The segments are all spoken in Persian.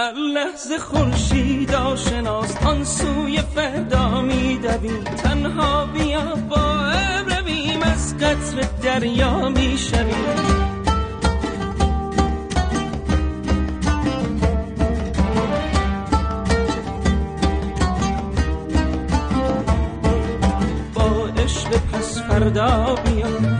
هر لحظه خورشید آشناس آن سوی فردا میدویم تنها بیا با رویم از قطر دریا می‌شویم فردا بیا.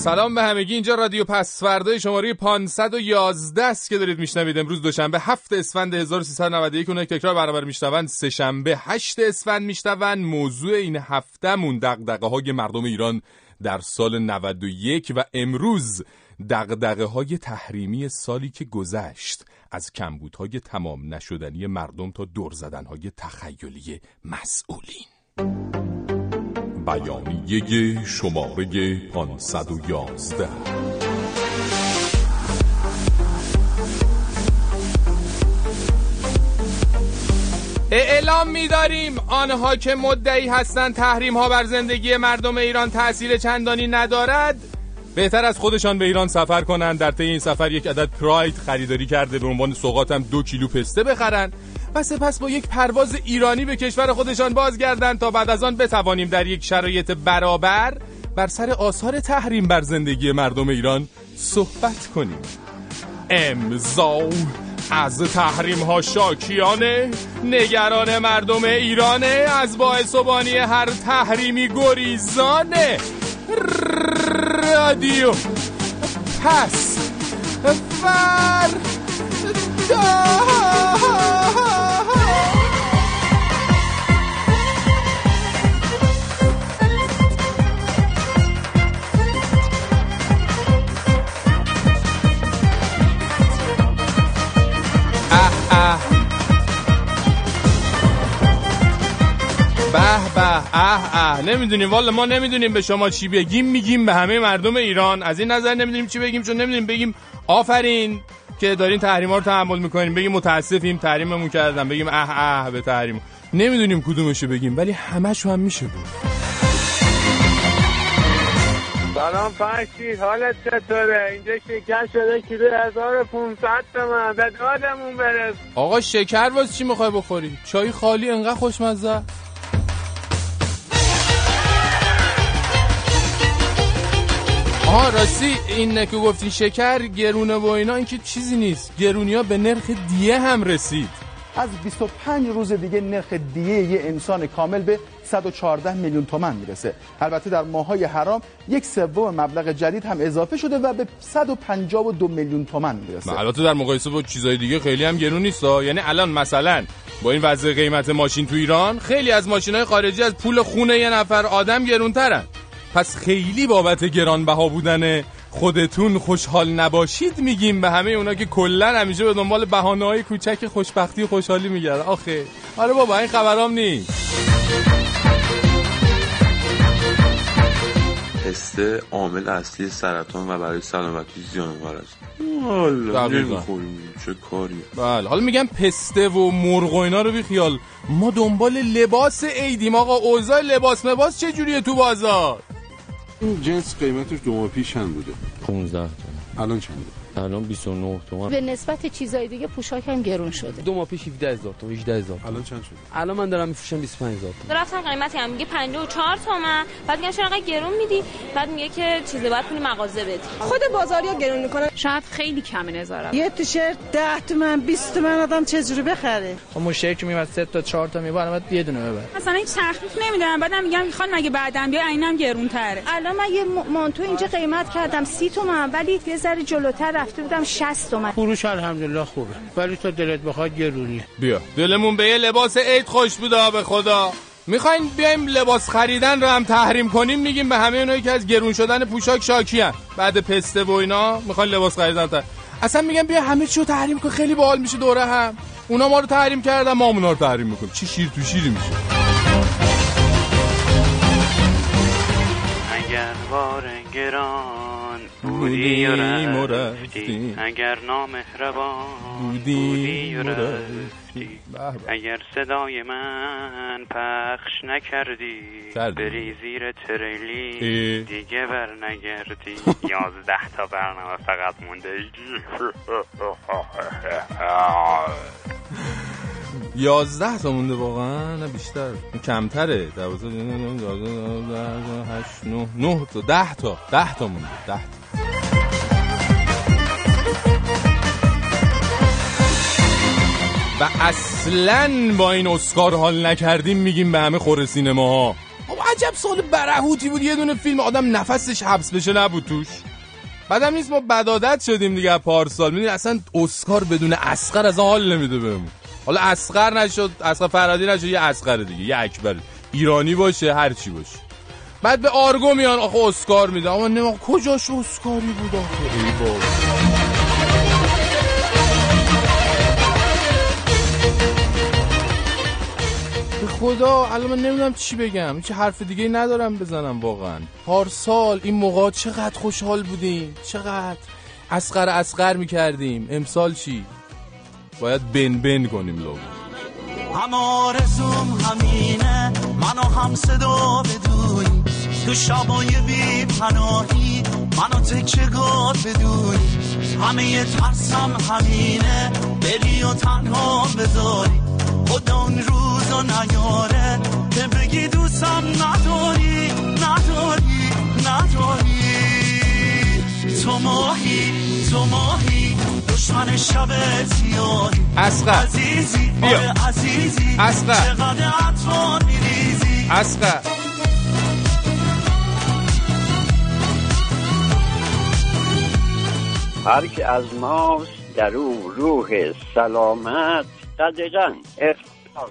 سلام به همگی. اینجا رادیو پس فردا شماره 511 است که دارید میشنوید امروز دوشنبه 7 اسفند 1391 اونایی که تکرار برابر میشنون سه شنبه 8 اسفند میشنون. موضوع این هفتهمون دغدغه های مردم ایران در سال 91 و امروز دغدغه های تحریمی سالی که گذشت از کمبودهای تمام نشدنی مردم تا دور زدنهای تخیلی مسئولین. بیانیه شماره 511 اعلام می‌داریم آنها که مدعی هستند تحریم ها بر زندگی مردم ایران تأثیر چندانی ندارد. بهتر از خودشان به ایران سفر کنند. در طی این سفر یک عدد پراید خریداری کرده. به عنوان سوغات هم دو کیلو پسته بخرند. و سپس با یک پرواز ایرانی به کشور خودشان بازگردند تا بعد از آن بتوانیم در یک شرایط برابر بر سر آثار تحریم بر زندگی مردم ایران صحبت کنیم. امضا از تحریم ها شاکیانه نگران مردم ایرانه از باعث بانی هر تحریمی گریزانه رادیو. پس فر به به اه اه نمی‌دونیم. والا ما نمی‌دونیم به شما چی بگیم. میگیم به همه مردم ایران. از این نظر نمی‌دونیم چی بگیم چون نمی‌دونیم. بگیم آفرین که دارین تحریما رو تحمل می‌کنیم بگیم متاسفیم تحریممون کردن بگیم اه اه به تحریم. نمی‌دونیم کدومشو بگیم ولی همشو هم میشه بود. سلام فرشید حالت چطوره؟ اینجا شکر شده کیلو 1500 تومن. به دادمون برس. آقا شکر واس چی می‌خوای بخوری؟ چای خالی انقدر خوشمزه. آها راستی این که گفتی شکر گرونه و اینا این که چیزی نیست. گرونی ها به نرخ دیه هم رسید. از 25 روز دیگه نرخ دیه یه انسان کامل به 114 میلیون تومن می‌رسه. البته در ماهای حرام یک سوم مبلغ جدید هم اضافه شده و به 152 میلیون تومن می‌رسه. البته در مقایسه با چیزای دیگه خیلی هم گرون نیست. یعنی الان مثلا با این وضع قیمت ماشین تو ایران خیلی از ماشینای خارجی از پول خونه یه نفر آدم گرونترن. پس خیلی بابت گرانبها بودن خودتون خوشحال نباشید میگیم به همه اونا که کلا همیشه به دنبال بهانه‌های کوچک خوشبختی و خوشحالی میگردن آخه آره بابا این خبرام نیست. پسته عامل اصلی سرطان و برای سلامتی زیانبار است. نمی‌خوریم. چه کاریه بله حالا میگم پسته و مرغ و اینا رو بیخیال. ما دنبال لباس عیدیم. آقا اوضاع لباس مباس چه جوریه تو بازار؟ این جنس قیمتش دو ماه پیش چند بوده؟ 15 الان چنده الان 29 تومن. به نسبت چیزای دیگه پوشاک هم گرون شده. دو ماه پیش 17000 تومن 18000 الان چند شده؟ الان من دارم میفروشم 25000 تومن. رفتم قیمتی هم میگه 54 تومن. بعد میگم چرا انقدر گرون میدی؟ بعد میگه که چیزه باید پول مغازه بدی. خود بازاریا گرون می‌کنن شاید خیلی کم نظارت. یه تیشرت 10 تومن 20 تومن آدم چجوری بخره؟ خب مشتری که میاد 3 تا 4 تا می‌بره بعد یه دونه ببر مثلا هیچ تخفیف نمیدن بعدم میگم می‌خوان مگه بعدم بیا عینم گرون تره الان من یه مانتو اینجا قیمت کردم 30 تومن ولی یه ذره جلوتر رفته بودم 60 تومن فروش الحمدلله خوبه. ولی تو دلت بخواد گرونیه بیا. دلمون به یه لباس عید خوش بوده به خدا. می‌خواین بیایم لباس خریدن رو هم تحریم کنیم میگیم به همه اونایی که از گرون شدن پوشاک شاکی هم. بعد پسته و اینا می‌خواین لباس خریدن تا. اصلا میگم بیا همه چی رو تحریم کن خیلی باحال میشه دوره هم. اونا ما رو تحریم کردن ما اونا رو تحریم می‌کنیم. چی شیر تو شیری میشه. اگر بار گران بودی و رفتی. اگر نامهربان بودی و رفتی. اگر صدای من پخش نکردی بری زیر تریلی دیگه بر نگردی یازده تا برنامه فقط مونده. یازده تا مونده واقعا؟ نه بیشتر. کمتره. دوازده هشت نه نه تا. ده تا. ده تا مونده. ده تا. و اصلا با این اسکار حال نکردیم میگیم به همه خور سینماها. خب عجب سال برهوتی بود یه دونه فیلم آدم نفسش حبس بشه نبود توش. بعدم نیست ما بدادت شدیم دیگه پارسال. می‌دونی اصلا اسکار بدون اسقر از حال نمیده بهمون. حالا اسقر نشد اسقر فرادی نشد یه اسقر دیگه یه اکبر. ایرانی باشه هر چی باشه. بعد به آرگو میان آخه اسکار میده. اما نه کجاش اسکاری بود؟ آخه ای بابا. خدا الان من نمی‌دونم چی بگم. چه حرف دیگه ندارم بزنم واقعا. پارسال این موقع چقدر خوشحال بودیم. چقدر. اسقر اسقر می‌کردیم. امسال چی؟ باید بن بن کنیم لو هم آرزوم همینه. منو هم صدا بدونی تو شبای بی پناهی منو تکه گاد بدونی همه ترسم همینه. بری و تنها بذاری. خدا اون روزو نیاره. که بگی دوستم نداری نداری نداری. تو ماهی تو ماهی دشمن شب عزیزی بیا. عزیزی. چقدر میریزی. اسقر. هر که از ماست در او روح سلامت. قدغن اختار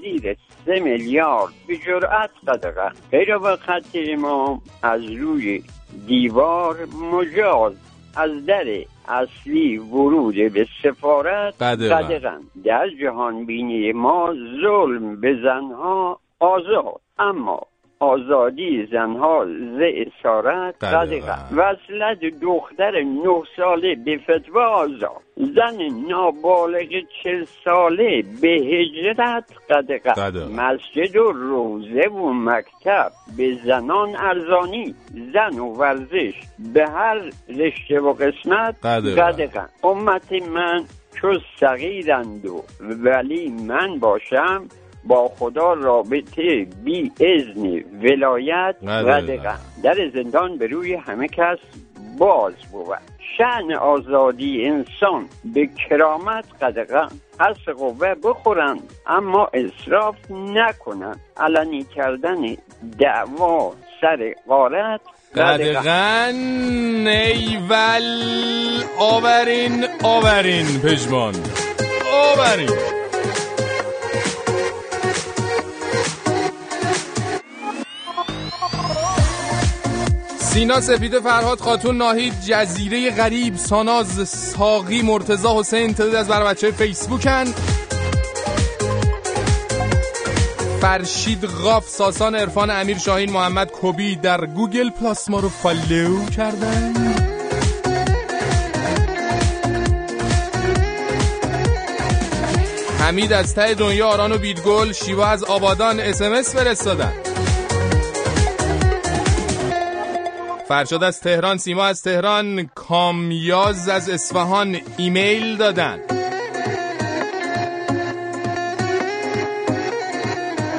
زیر سه میلیارد به جرأت قدغن غیر و خط امام از روی دیوار مجاز از در اصلی ورود به سفارت. قدغن در جهان بینی ما ظلم به زنها آزاد. اما آزادی زنها ز اسارت قدغن. قدغن وصلت دختر نه ساله به فتوا آزاد زن نابالغ چل ساله به هجرت قدغن قدغن. مسجد و روزه و مکتب به زنان ارزانی زن و ورزش به هر رشته و قسمت. قدغن امت من چو صغیرند و ولی من باشم با خدا رابطه بی اذن ولایت. قدغن در زندان به روی همه کس باز بود. شعن آزادی انسان به کرامت قدغن. پس قوه بخورند اما اصراف نکنند. علنی کردن دعوا سر قارت قدغن ایول آورین آورین پژمان. آورین. سینا سپید فرهاد خاتون ناهید جزیره غریب ساناز ساقی مرتضی حسین تعدادی از برو بچه فیسبوکن. فرشید قاف ساسان عرفان امیر شاهین محمد کبی در گوگل پلاس ما رو follow کردن. حمید از ته دنیا آران و بیدگل شیوا از آبادان SMS فرستادن. فرشاد از تهران سیما از تهران کامیاز از اصفهان ایمیل دادن.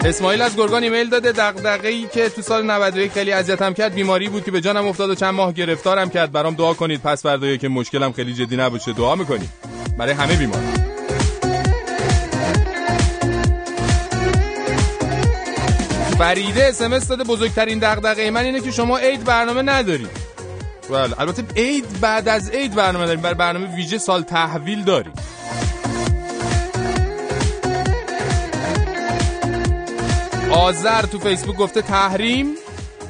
اسماعیل از گرگان ایمیل داده دغدغه ای که تو سال 91 خیلی اذیتم کرد بیماری بود که به جانم افتاد و چند ماه گرفتارم کرد. برام دعا کنید پس فردایی که مشکلم خیلی جدی نباشه دعا می‌کنید. برای همه بیمار فریده اسمس داده بزرگترین دغدغه من اینه که شما عید برنامه ندارید بله البته عید بعد از عید برنامه داریم برای برنامه ویژه سال تحویل داریم. آذر تو فیسبوک گفته تحریم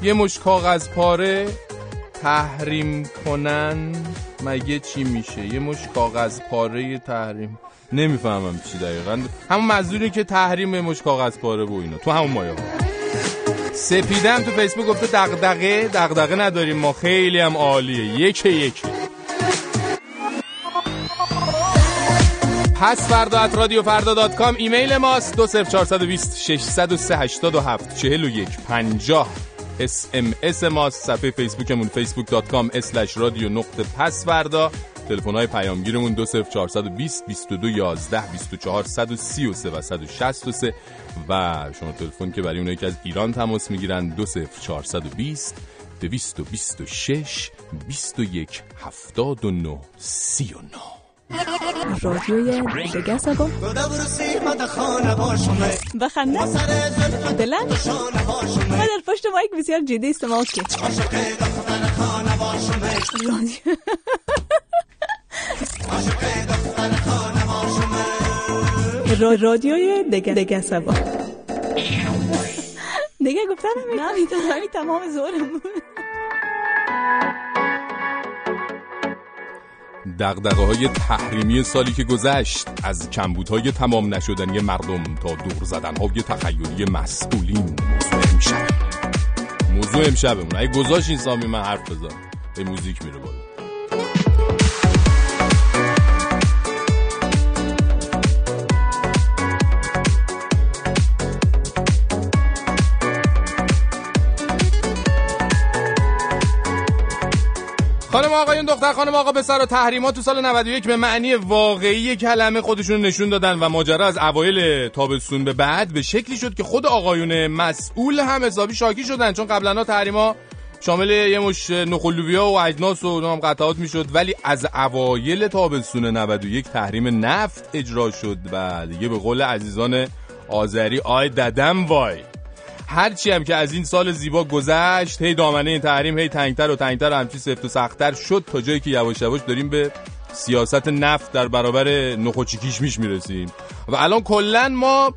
یه مش کاغذ پاره تحریم کنن مگه چی میشه؟ یه مش کاغذ پاره تحریم. نمی‌فهمم چی دقیقا. همون منظوری که تحریم مشت کاغذ پاره و اینا. تو همون مایه ها. سپیدم تو فیسبوک گفته دغدغه دغدغه نداریم ما خیلی هم عالیه. یک یک پس فردا at رادیو فردا dot com. ایمیل ماست. دو صفر 420 603 87 41 50 SMS ماست. صفحه فیسبوکمون فیسبوک dot تلفن های پیامگیرمون دو سف 420 22 11 24 133 و 163 و شما تلفن که برای اونایی که از ایران تماس می‌گیرن دو سف 420 226 21 79 39 رادیوی دگه سبا بخنده دلن و در پشت مایک بسیار جدی استماع که رادیوی دگه دگه سبا دیگه گفتم نمی‌تونم تمام زورم بود دقدقه های تحریمی سالی که گذشت از کمبودهای تمام نشدنی مردم تا دور زدن های تخیلی مسئولین. موضوع امشب. موضوع امشبمون. اگه گذاشت این سامی من حرف بزن به موزیک میره بالا. خانم آقایون دختر خانم آقا پسر و تحریمات تو سال 91 به معنی واقعی کلمه خودشون نشون دادن و ماجرا از اوایل تابستون به بعد به شکلی شد که خود آقایون مسئول هم حسابی شاکی شدن. چون قبلا تحریما شامل یه مش نخلوبیا و اجناس و نام قطعات می‌شد ولی از اوایل تابستون 91 تحریم نفت اجرا شد. و دیگه به قول عزیزان آذری آی ددم وای. هرچی هم که از این سال زیبا گذشت هی دامنه این تحریم هی تنگتر و تنگتر و همچی سفت و سختتر شد تا جایی که یواش یواش داریم به سیاست نفت در برابر نخوچیکیش میش می‌رسیم. و الان کلا ما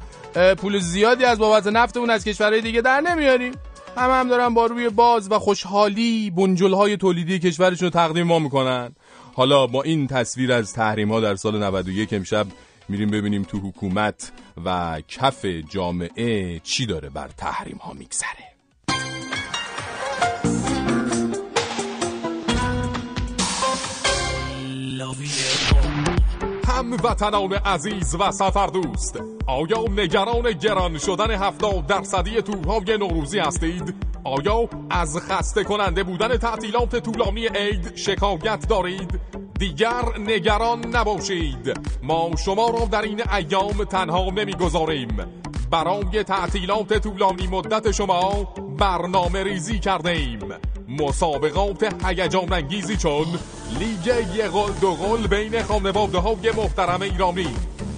پول زیادی از بابت نفتمون از کشورهای دیگه در نمیاریم. هم هم دارن با روی باز و خوشحالی بنجلهای تولیدی کشورشون رو تقدیم ما می‌کنن. حالا با این تصویر از تحریم ها در سال 91 امشب میریم ببینیم تو حکومت و کف جامعه چی داره بر تحریم ها میگذره. هم وطنان عزیز و سفر دوست آیا نگران گران شدن هفتاد درصدی تورهای نوروزی هستید؟ آیا از خسته کننده بودن تعطیلات طولانی عید شکایت دارید؟ دیگر نگران نباشید ما شما را در این ایام تنها نمی‌گذاریم برای تعطیلات طولانی مدت شما برنامه ریزی کرده ایم. مسابقات هیجان انگیزی چون لیگ یقل دو گل بین خانواده های محترم ایرانی.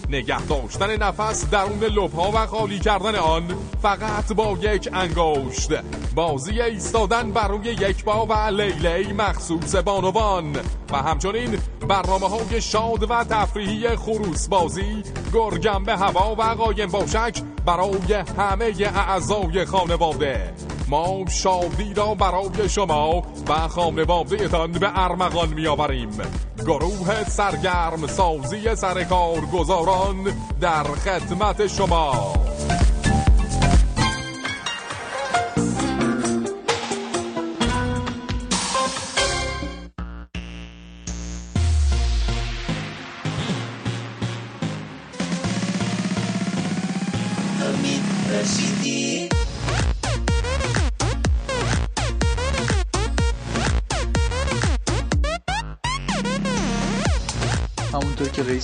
نگه داشتن نفس درون لبها و خالی کردن آن فقط با یک انگشت. بازی ایستادن بر روی یک با و لیلی مخصوص بانوان. و همچنین برنامه های شاد و تفریحی خروس بازی گرگم به هوا و قایم باشک برای همه اعضای خانواده. ما شادی را برای شما و خانواده تان به ارمغان میآوریم. گروه سرگرم سازی سرکار گذاران در خدمت شما.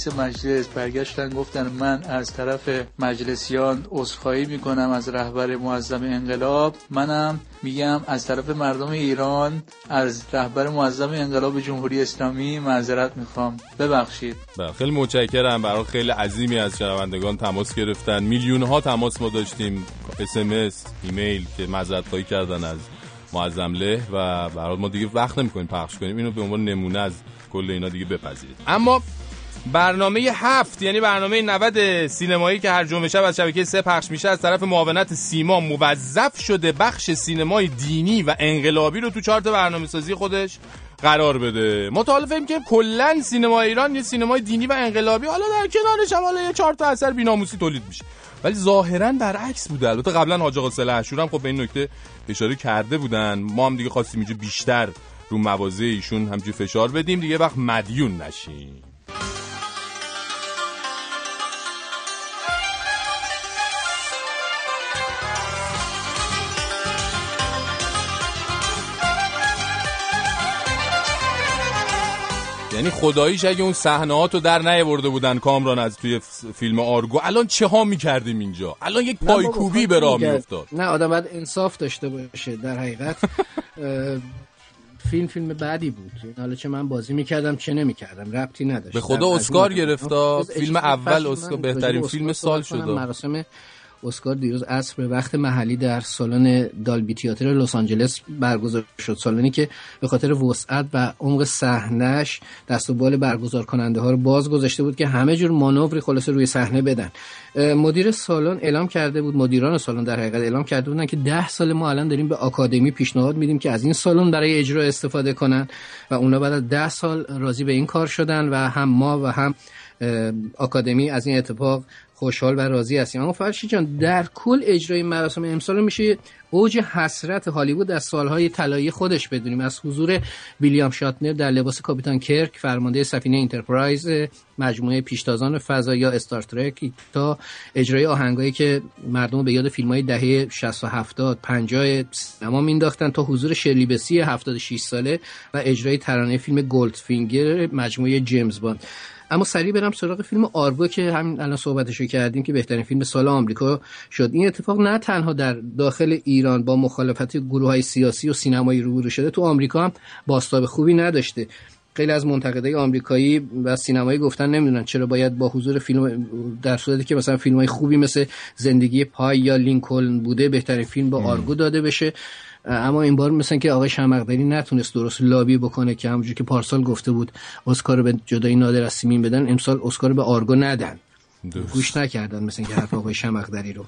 رئیس مجلس برگشتن گفتن من از طرف مجلسیان عذرخواهی می‌کنم از رهبر معظم انقلاب. منم میگم از طرف مردم ایران از رهبر معظم انقلاب جمهوری اسلامی معذرت می‌خوام. ببخشید. بله، خیلی متشکرم. برای خیلی عظیمی از شنوندگان تماس گرفتن. میلیون ها تماس ما داشتیم. اس ایمیل که معذرت خواهی کردن از معظم له و برای ما دیگه وقت نمی‌کنیم پخش کنیم. اینو به عنوان نمونه از کل اینا دیگه بپذیرید. اما برنامه هفت یعنی برنامه 90 سینمایی که هر جمعه شب از شبکه سه پخش میشه از طرف معاونت سیما موظف شده بخش سینمای دینی و انقلابی رو تو چارت برنامه سازی خودش قرار بده. ما تا حالا که کلا سینما ایران یه سینمای دینی و انقلابی حالا در کنارش حالا یه چهار تا اثر بیناموسی تولید میشه. ولی ظاهرا برعکس بوده. البته قبلا حاج آقا صالح هم خب به این نکته اشاره کرده بودن. ما هم دیگه خواستیم اینجا بیشتر رو مواضع ایشون همجوری فشار بدیم. دیگه وقت مدیون نشیم. یعنی خداییش اگه اون صحنه رو در نیاورده بودن کامران از توی فیلم آرگو الان چه ها می‌کردیم اینجا؟ الان یک پایکوبی به راه میافتاد. نه آدم باید انصاف داشته باشه در حقیقت. فیلم فیلم بعدی بود. حالا چه من بازی می‌کردم چه نمی‌کردم ربطی نداشت. به خدا اسکار گرفتا فیلم اول اسکار بهترین فیلم سال شد مراسم اسکار دیروز عصر به وقت محلی در سالن دالبی تیاتر لس آنجلس برگزار شد. سالنی که به خاطر وسعت و عمق صحنهش دست و بال برگزار کننده ها رو باز گذاشته بود که همه جور مانوری خلاصه روی صحنه بدن. مدیر سالن اعلام کرده بود مدیران سالن در حقیقت اعلام کرده بودن که ده سال ما الان داریم به آکادمی پیشنهاد میدیم که از این سالن برای اجرا استفاده کنن و اونا بعد از ده سال راضی به این کار شدن و هم ما و هم آکادمی از این اتفاق خوشحال و راضی هستیم. اما فرشید جان در کل اجرای مراسم امسال میشه اوج حسرت هالیوود از سالهای طلایی خودش بدونیم. از حضور ویلیام شاتنر در لباس کاپیتان کرک فرمانده سفینه انترپرایز مجموعه پیشتازان فضا یا Star Trek تا اجرای آهنگایی که مردم به یاد فیلم های دهه 60 و 70 50 سینما مینداختن تا حضور شرلی بسی 76 ساله و اجرای ترانه فیلم گولدفینگر مجموعه جیمز باند. اما سریع برم سراغ فیلم آرگو که همین الان صحبتشو کردیم که بهترین فیلم سال آمریکا شد. این اتفاق نه تنها در داخل ایران با مخالفت گروه های سیاسی و سینمایی روبرو شده تو آمریکا هم بازتاب خوبی نداشته. خیلی از منتقدای آمریکایی و سینمایی گفتن نمی‌دونن چرا باید با حضور فیلم در صورتی که مثلا فیلم های خوبی مثل زندگی پای یا لینکلن بوده بهترین فیلم به آرگو داده بشه. اما این بار مثل که آقای شمقدری نتونست درست لابی بکنه که همونجور که پارسال گفته بود اسکار به جدای نادر از سیمین بدن امسال اسکار به آرگو ندن. گوش نکردن مثل که حرف آقای شمقدری رو.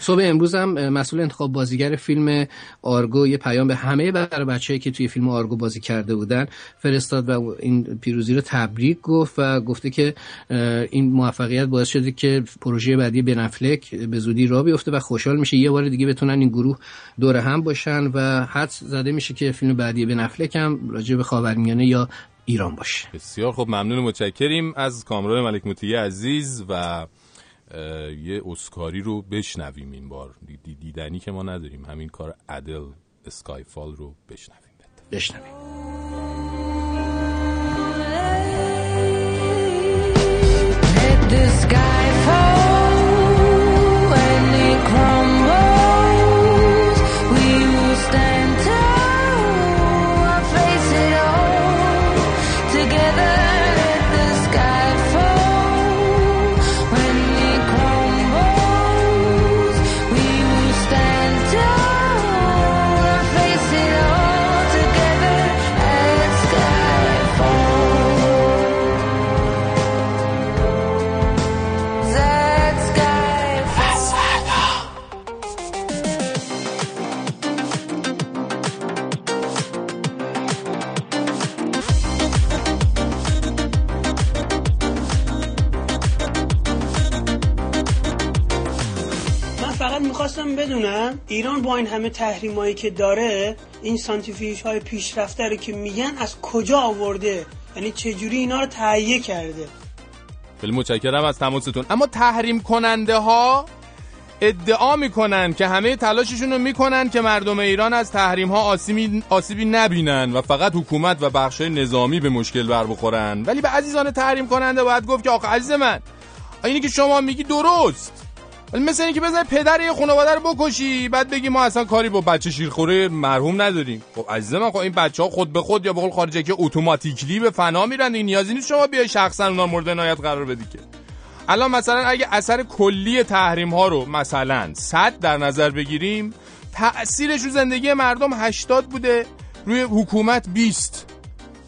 صبح امروز هم مسئول انتخاب بازیگر فیلم آرگو یه پیام به همه بر بچه‌ای که توی فیلم آرگو بازی کرده بودن. فرستاد و این پیروزی رو تبریک گفت و گفته که این موفقیت باعث شده که پروژه بعدی بنفلک به زودی راه بیفته و خوشحال میشه. یه بار دیگه بتونن این گروه دور هم باشن و حد زده میشه که فیلم بعدی بنفلک هم راجع به خاورمیانه یا ایران باشه. بسیار خب ممنون متشکریم. از کامران ملک موتی عزیز و یه اسکاری رو بشنویم این بار. دیدنی که ما نداریم. همین کار عدل اسکایفال رو بشنویم. بشنویم. بدونم ایران با این همه تحریمایی که داره این سانتیفیش های پیشرفته رو که میگن از کجا آورده؟ یعنی چجوری اینا رو تهیه کرده؟ خیلی متشکرم از تماستون. اما تحریم کننده ها ادعا می‌کنن که همه تلاششون رو می‌کنن که مردم ایران از تحریم ها آسیبی, نبینن و فقط حکومت و بخش نظامی به مشکل بر بخورن. ولی به عزیزان تحریم کننده باید گفت که آقا عزیز من اینی که شما میگی درست. مثل اینکه بزنی پدر یه خانواده رو بکشی بعد بگی ما اصلا کاری با بچه شیرخوره مرحوم نداریم. خب عزیز من خب این بچه ها خود به خود یا به قول خارجی که اتوماتیکلی به فنا میرن این نیازی نیست شما بیای شخصا اونا مورد عنایت قرار بدی که. الان مثلا اگه اثر کلی تحریم ها رو مثلا 100 در نظر بگیریم تأثیرش رو زندگی مردم 80 بوده روی حکومت 20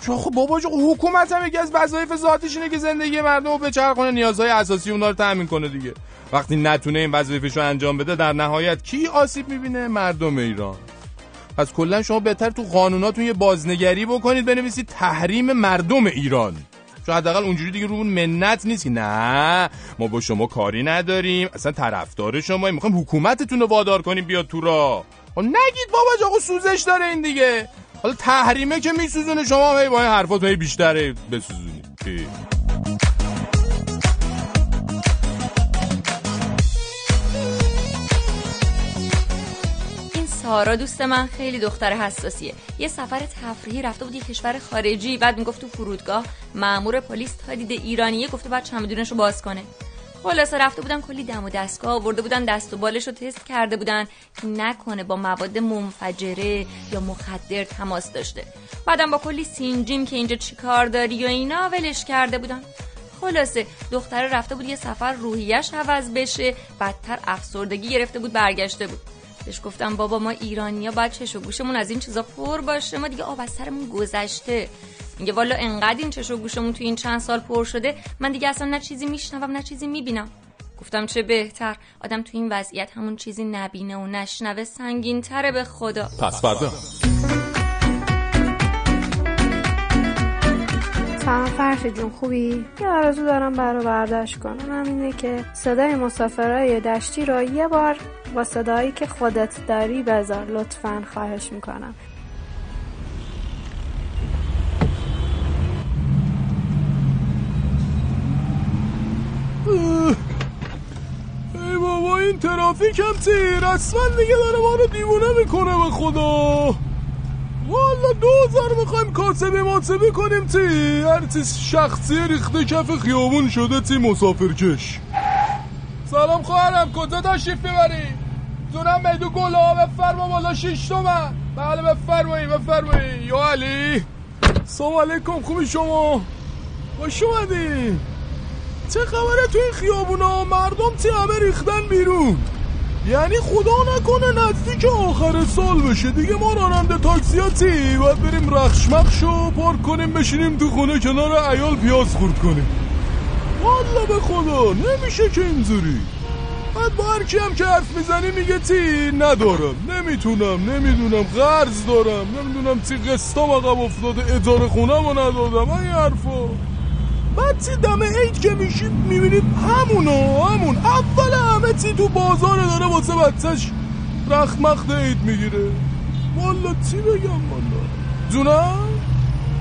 چون خب بابا جو حکومت هم یکی از وظایف ذاتیش اینه که زندگی مردم رو بچرخونه نیازهای اساسی اونا رو تامین کنه دیگه. وقتی نتونه این وظایفش رو انجام بده در نهایت کی آسیب می‌بینه؟ مردم ایران. پس کلا شما بهتر تو قانوناتون یه بازنگری بکنید بنویسید تحریم مردم ایران. چون حداقل اونجوری دیگه رو منت نیست که نه ما با شما کاری نداریم اصلا طرفدار شما می‌خوایم حکومتتون رو وادار کنیم بیاد تو را خب نگید بابا آقا سوزش داره این دیگه. حالا تحریمه که میسوزونه شما هی با این حرفات هی بیشتره بسوزونید. سارا دوست من خیلی دختر حساسیه. یه سفر تفریحی رفته بود یه کشور خارجی بعد می‌گفت تو فرودگاه مامور پلیس تا دیده ایرانیه گفته بعد چمدونش رو باز کنه. خلاصه رفته بودن کلی دم و دستگاه آورده بودن دست و بالش رو تست کرده بودن که نکنه با مواد منفجره یا مخدر تماس داشته. بعدم با کلی سینجیم که اینجا چیکار داری و اینا ولش کرده بودن. خلاصه دختره رفته بود یه سفر روحیش عوض بشه بدتر افسردگی گرفته بود برگشته بود. بهش گفتم بابا ما ایرانیا باید چش و گوشمون از این چیزا پر باشه ما دیگه آب از سرمون گذشته. میگه والا انقدر این چش و گوشمون تو این چند سال پر شده من دیگه اصلا نه چیزی میشنوم نه چیزی می‌بینم. گفتم چه بهتر آدم تو این وضعیت همون چیزی نبینه و نشنوه سنگین تره به خدا. پس فردا. سلام فرش جون خوبی؟ یه آرزو دارم برا برداشت کنم همینه که صدای مسافرهای دشتی رو یه بار با صدایی که خودت داری بذار. لطفا خواهش می‌کنم. ای بابا این ترافیک هم تیر. اصلا دیگه داره ما رو دیوونه می‌کنه به خدا. والا دوزار می‌خوایم کاسبی ماسبی کنیم تی. هر شخصی ریخته کف خیابون شده تی مسافرکش. سلام خواهرم کجا تشریف ببری دونم میدو گلا بفرما بالا شیش تومن. بله بفرمایی بفرمایی یا علی. سلام علیکم خوبی شما؟ خوش اومدی چه خبره تو این خیابونا؟ مردم تی همه ریختن بیرون. یعنی خدا نکنه نزدیک آخر سال بشه. دیگه ما راننده تاکسی ها باید بریم رخشمخش و پارک کنیم بشینیم تو خونه کنار ایال پیاز خورد کنیم. والا به خدا نمیشه که اینجوری. بعد با هر هم که حرف می‌زنی میگه تی ندارم. نمی‌تونم نمی‌دونم. قرض دارم. نمی‌دونم تی قسطام عقب افتاده. اداره خونم رو ندادم. این حرفا. بعد تی دم عید که میشید می‌بینید همونو همون. اول همه تی تو بازار داره واسه بچهش رخمخت عید می‌گیره. والا تی بگم والا؟ جونم؟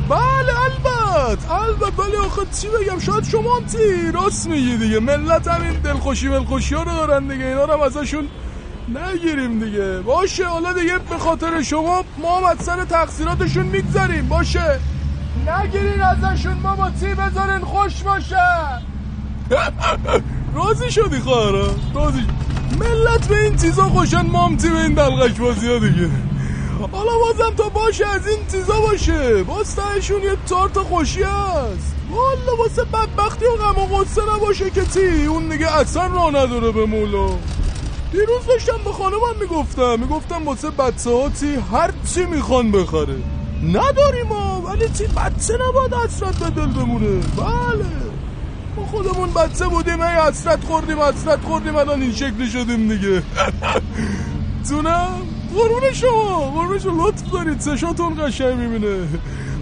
بله البت. البت ولی آخه چی بگم؟ شاید شما هم تی راست میگی دیگه. ملت هم این دلخوشی ملخوشی ها رو دارن دیگه. اینا رو ازشون نگیریم دیگه. باشه حالا دیگه به خاطر شما ما هم از سر تقصیراتشون می‌گذاریم باشه. نگیرین ازشون ما با تی بذارین؟ خوش باشه. راضی شدی خواهرم راضی. ملت به این چیزا خوشن ما هم تی به این دلغش بازی ها دیگه. حالا بازم تا باشه از این چیزا باشه. باز یه تارت خوشی هست. والا واسه بدبختی و غم و غصه نباشه که تی اون دیگه اصلا راه نداره به مولا. دیروز داشتم به خانمم می‌گفتم. می‌گفتم واسه بچه ها تی هر چی می‌خوان بخره. نداریم ما ولی تی بچه نباید حسرت به دل بمونه. بله. ما خودمون بچه بودیم ای حسرت خوردیم حسرت خوردیم الان این شکلی شدیم دیگه. تونم قربون شما قربون شما لطف دارید سشاتون قشنگ می‌بینه.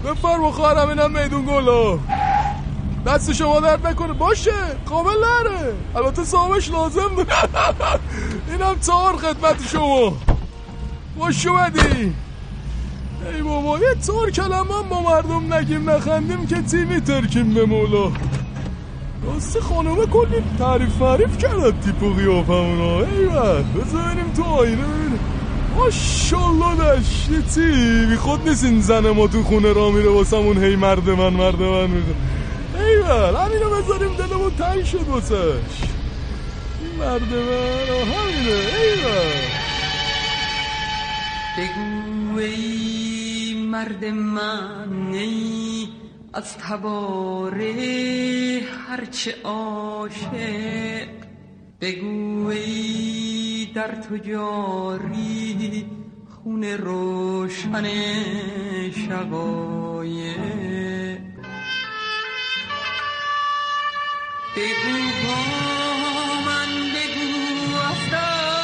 بفرما خواهرم اینم میدون گلا دست شما درد نکنه باشه قابل نره البته صاحبش لازم اینم چهار خدمت شما. خوش اومدی. ای بابا یه چهار کلمه با مردم نگیم نخندیم که تیمی ترکیم به مولا. راستی خانومه کلی تعریف معریف کردن تیپ و قیافمونا ایوه بذار بریم تو آینه ببینیم. ماشالله دشتی بی خود نیست این زن ما تو خونه را میره واسمون هی مرد من مرد من میگه ایوه همینو بذاریم دلمون تنگ شد واسش. این مرد من همینه. ایوه بگو ای مرد من ای از تباره هرچه عاشق بگو ای در تو جاری خون روشن شقایق. بگو با من بگو از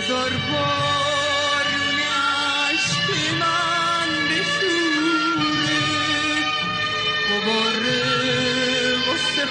بذار بارون عشق من بشوره غبار غصه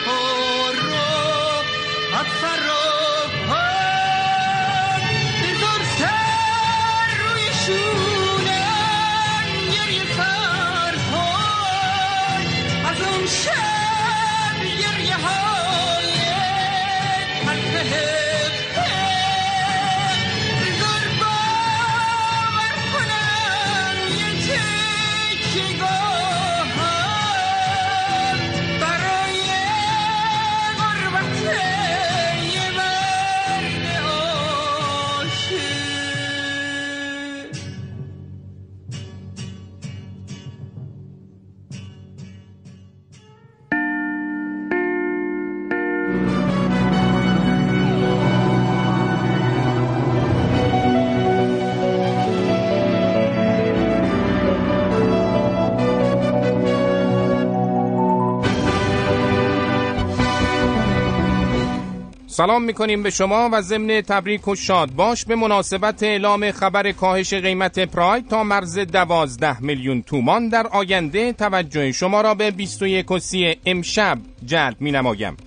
سلام می‌کنیم به شما و ضمن تبریک و شاد باش به مناسبت اعلام خبر کاهش قیمت پراید تا مرز 12 میلیون تومان در آینده توجه شما را به 21 و 30 امشب جلب می نمایم.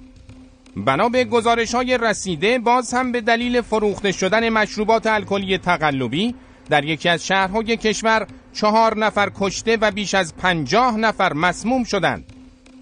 بنا به گزارش های رسیده باز هم به دلیل فروخته شدن مشروبات الکلی تقلبی در یکی از شهرهای کشور چهار نفر کشته و بیش از پنجاه نفر مسموم شدند.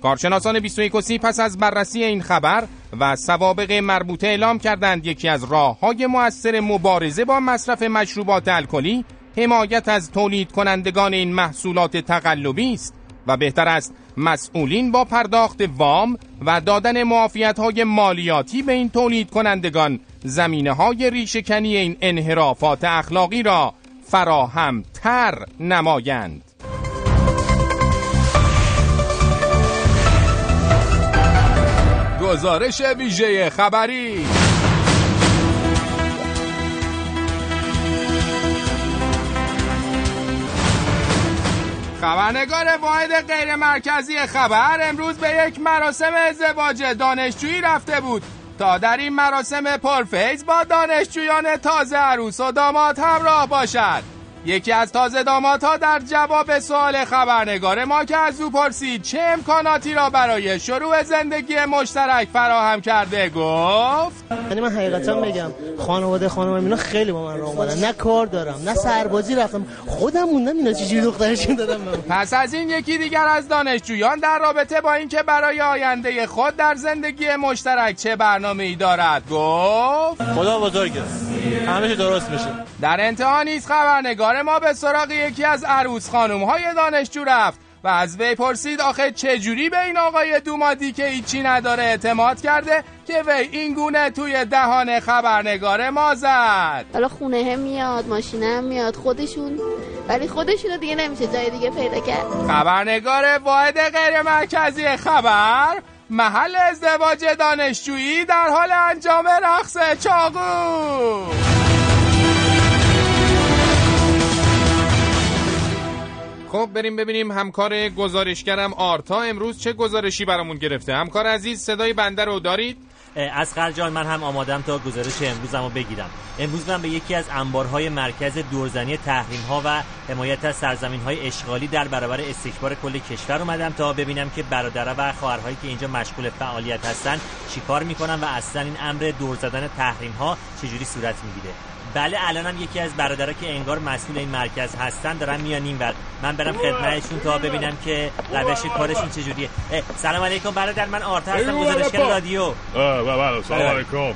کارشناسان 21 و 30 پس از بررسی این خبر و سوابق مربوطه اعلام کردند یکی از راه های مؤثر مبارزه با مصرف مشروبات الکلی حمایت از تولید کنندگان این محصولات تقلبی است و بهتر است مسئولین با پرداخت وام و دادن معافیت های مالیاتی به این تولید کنندگان زمینه های ریشهکنی این انحرافات اخلاقی را فراهم تر نمایند. گزارش ویژه خبری. خبرنگار واحد غیر مرکزی خبر امروز به یک مراسم ازدواج دانشجویی رفته بود. تا در این مراسم پرفیز با دانشجویان تازه عروس و داماد همراه باشد. یکی از تازه دامادها در جواب سوال خبرنگار ما که از او پرسید چه امکاناتی را برای شروع زندگی مشترک فراهم کرده؟ گفت یعنی من حقیقتا بگم خانواده خانم اینا خیلی با من راه اومدن. نه کار دارم نه سربازی رفتم. خودم موندم اینا چجوری دخترشون دادم من. پس از این یکی دیگر از دانشجویان در رابطه با اینکه برای آینده خود در زندگی مشترک چه برنامه ای دارد؟ گفت خدا بزرگه همه درست میشه. در انتها نیز خبرنگار ما به سراغ یکی از عروس خانم های دانشجو رفت و از وی پرسید آخه چجوری به این آقای دومادی که هیچی نداره اعتماد کرده که وی این گونه توی دهان خبرنگار ما زد؟ حالا خونه هم میاد ماشینه هم میاد خودشون ولی خودشون دیگه نمیشه جای دیگه پیدا کرد. خبرنگار واحد غیر مرکزی خبر محل ازدواج دانشجویی در حال انجام رقص چاقو. خب بریم ببینیم همکار گزارشگرم آرتا امروز چه گزارشی برامون گرفته. همکار عزیز صدای بنده رو دارید؟ از جان من هم آمادم تا گزارش امروزم رو بگیرم. امروز من به یکی از انبارهای مرکز دورزنی تحریم ها و حمایت از سرزمین های اشغالی در برابر استکبار کل کشور اومدم تا ببینم که برادرها و خواهرهایی که اینجا مشغول فعالیت هستن چیکار می‌کنن و اصلا این امر دور زدن تحریم ها چجوری صورت می‌گیره. بله الانم یکی از برادرها که انگار مسئول این مرکز هستن دارن میان این ور. من برم خدمتشون تا ببینم که روش کارشون چجوریه. سلام علیکم برادر من آرتا هستم گزارشگر رادیو. بله سلام علیکم.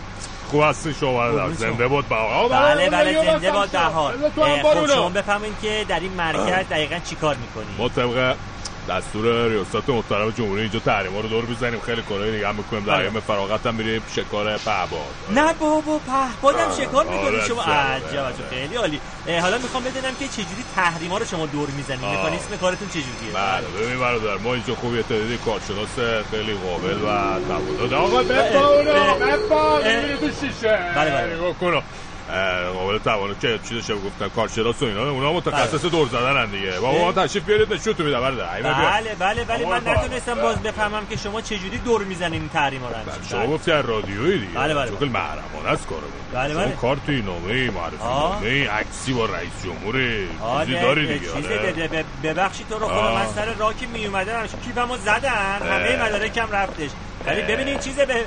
خوب هستی شما زنده بود بهار بله بله زنده بود بهار. خب شما بفهمین که در این مرکز دقیقا چیکار می‌کنید ما طبق دستور ریاست محترم جمهوری اینجا تحریما رو دور بزنیم. خیلی کارهای دیگه هم می‌کنیم. در ایام فراغت هم میریم. شکار پهباد. نه بابا پهبادم شکار می‌کنیم شما عجب خیلی عالی. حالا می‌خوام بدونم که چجوری تحریما رو شما دور می‌زنید مکانیسم کارتون چجوریه؟ بله ببین برادر ما اینجا خوب یه تعدادی کارشناس خیلی قابل و تواند آقا بفاونا بفاونا تو شیشه بله بله. قابل توانه که چی داشته گفتن کارشناس و اینا اونا متخصص دور زدن دیگه بابا تشریف بیارید نشون میدم برده بله بله بله من نتونستم باز بفهمم که شما چه جوری دور می‌زنین تحریما رو شما گفتی از رادیویی دیگه بله بله شغل محرمانه است کارو بله بله کارتی نامه معرفی نامه عکسی با رئیس جمهور چیزی داری دیگه چیزی ببخشید تو رو خدا من سر راه که می اومدم کیفمو زدن همه مدارکم رفتش ولی ببینین چیزه به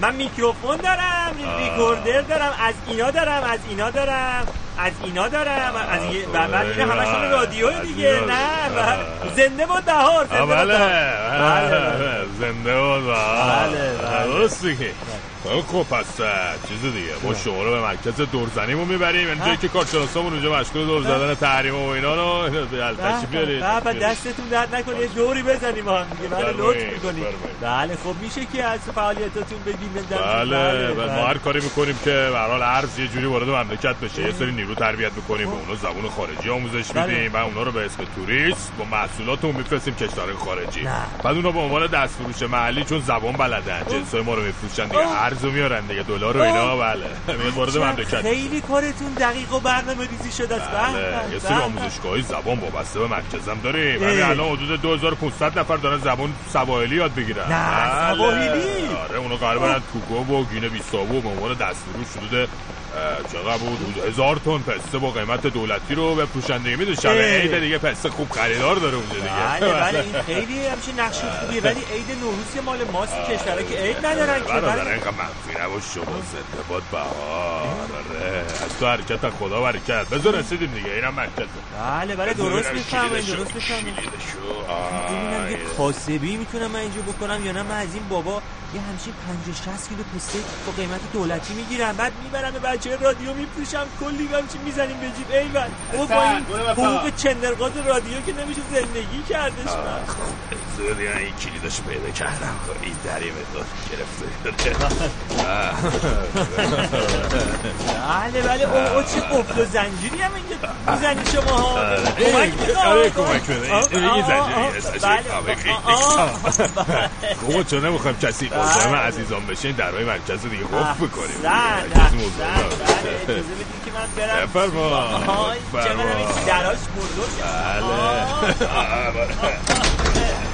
من میکروفون دارم ریکوردر دارم از اینا دارم از اینا دارم از اینا دارم از بعد اینا همشون رادیو دیگه نه زنده بود بهار زنده بود بله. زنده بود بله بله. خب پس چیز دیگه. ما شما رو به مرکز دورزنیمون می‌بریم. یعنی جایی که کارشناسامون اونجا مشغول دور زدن تحریم و اینا رو تشریف بیارید. بابا دستتون درد نکنه. یه دوری بزنیم هم دیگه من لطف می‌کنید بله خب میشه که از فعالیتاتون بگیم بله بله ما هر کاری می‌کنیم که به هر ارز یه جوری وارد مملکت بشه. یه سری نیرو تربیت می‌کنیم به اونا زبون خارجی آموزش میدیم و اونا رو به اسم توریست با محصولاتمون میفرستیم کشور خارجی. بعد اونا به عنوان دستفروش محلی چون زبان بلدن جنسای ما رو میفروشن دیگه. ارزو میارن دیگه دلار و اینا بله. میاد وارد مملکت خیلی کارتون دقیق و برنامه ریزی شده است. بله. یه سری آموزشگاهی زبان وابسته به مرکزم داریم. همین الان حدود 2500 نفر دارن زبان سواحلی یاد بگیرن. نه سواحلی. آره اونا قرار برن توگو و گینه بیساو به عنوان دستفروش حدود چقدر بود؟ هزار تن پسته با قیمت دولتی رو به پوشندگی میده شب عید دیگه پسته خوب خریدار داره اونجا دیگه. بله بله این خیلی همچین نقش خوبیه. ولی عید نوروز که مال ماست کشورا که عید ندارن که بله. اینقدر منفی نباش شما زنده باد بهار. آره. از تو حرکت خدا برکت. بذار رسیدیم دیگه اینم مرکز بله بله درست می‌فهمم درست می‌فهمم. ببینم یه کاسبی می‌تونم من اینجا بکنم یا نه؟ من از این بابا یه همچین 50 60 کیلو پسته با قیمت دولتی می‌گیرم. بعد می‌برم به بچه رادیو میفروشم؟ کلی همچین می‌زنیم به جیب؟ ایول او با این حقوق چندرقاز رادیو که نمیشه زندگی کردش من زودی من این کلیدش پیدا کردم. این دری به داد گرفته بله بله. او چه قفل و زنجیری هم اینجا می‌زنی شما ها. کمک می‌خوام کمک بده این زنجیری خوبه چون نمی‌خوایم کسی مزاحم عزیزان بشین؟ درهای مرکز دیگه قفل بکنیم. اجازه بدید که من برم بفرما بفرما دراش بزرگ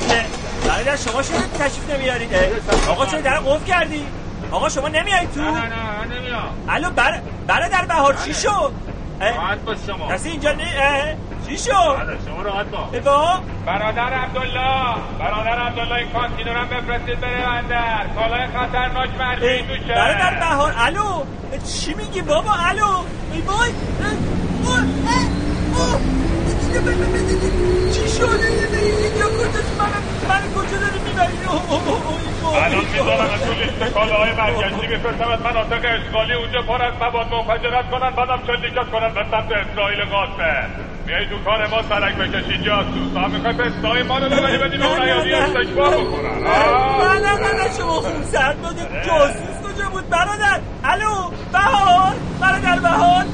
بله. بله شما چرا تشریف نمیارید آقا چرا در قفل کردی آقا شما نمیایید تو؟ نه نه نه نمیام. الو بر برادر بهار چی شد؟ راحت باش شما کسی اینجا نه چی شد شما راحت باش با برادر عبدالله برادر عبدالله این کانتینر هم بفرستید بره اندر کالای خطرناک مرمی میشه برادر بهار الو چی میگی بابا الو ای وای چی شده اینجا من من کجا داری می‌بری الان می‌ذارم تو لیست کالاهای مرکزی میفرستم از مناطق اشغالی اونجا پر از مواد منفجرت کنن بعدم شلیکت کنن به سمت اسرائیل قاسم میای تو کار ما سرک بکشی جاسوس هم می‌خوای پستای ما رو ببری؟ بدیم اون ایادی استکبار بکنن. نه نه نه شما خوب سرد داده جاسوس کجا بود؟ برادر. الو بهار. برادر بهار.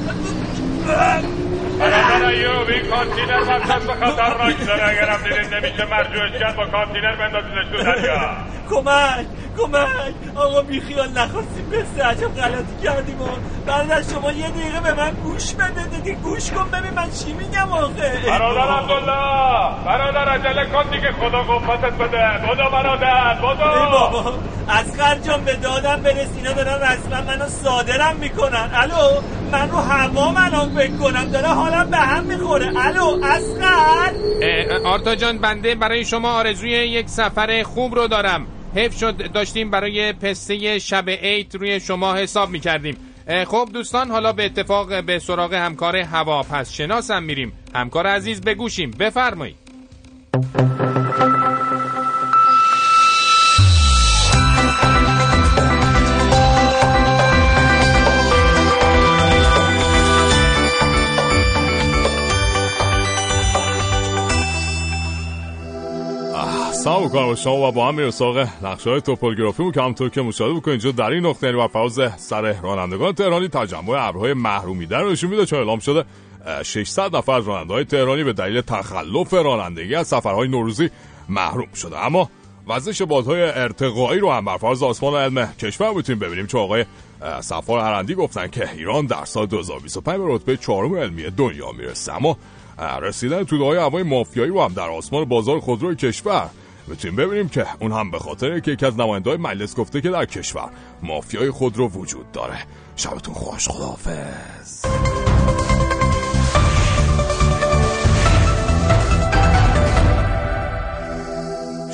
برادر ایوب این کانتینر مرکز به خطرناک داره اگرم دیدین نمیشه مرجوعش کرد با کانتینر بندازینش تو دریا کمک کمک آقا بیخیال نخواستیم بسته عجب غلطی کردیم و بعد از شما یه دقیقه به من گوش بده دیگه گوش کن ببین من چی میگم آخه برادر عبدالله برادر عجله کن دیگه خدا قفتت بده بدو برادر بدو ای بابا از جان به دادم برس اینا دارن رسما منو صادرم می‌کنن الو من رو هوا الان فکر کنم. داره حالا به هم می‌خوره. الو اسقر. آرتا جان بنده برای شما آرزوی یک سفر خوب رو دارم. حیف شد داشتیم برای پسته شب عید روی شما حساب می‌کردیم. خب دوستان حالا به اتفاق به سراغ همکار هوا پس شناسم میریم. همکار عزیز بگوشیم بفرمایید. سلام می‌کنم شما و با هم میرم سراغ نقشه های توپولگرافی که همطور که مشاهده بکنید. اینجا در این نقطه بر فراز سر رانندگان تهرانی تجمع ابرهای محرومی در نشون میده چون اعلام شده 600 نفر از راننده های تهرانی به دلیل تخلف رانندگی از سفرهای نوروزی محروم شده. اما وزش بادهای ارتقایی رو هم بر فراز آسمان علم کشور می‌تونیم ببینیم. چون آقای سفار هرندی گفتن که ایران در سال 2025 به رتبه چهارم علمی دنیا می‌رسه. اما رسیدن توده های هوای مافیایی رو هم در آسمان بازار خودروی کشور می‌تونیم ببینیم که اون هم به خاطر که یکی از نماینده های مجلس گفته که در کشور مافیای خود رو وجود داره. شبتون خوش خداحافظ.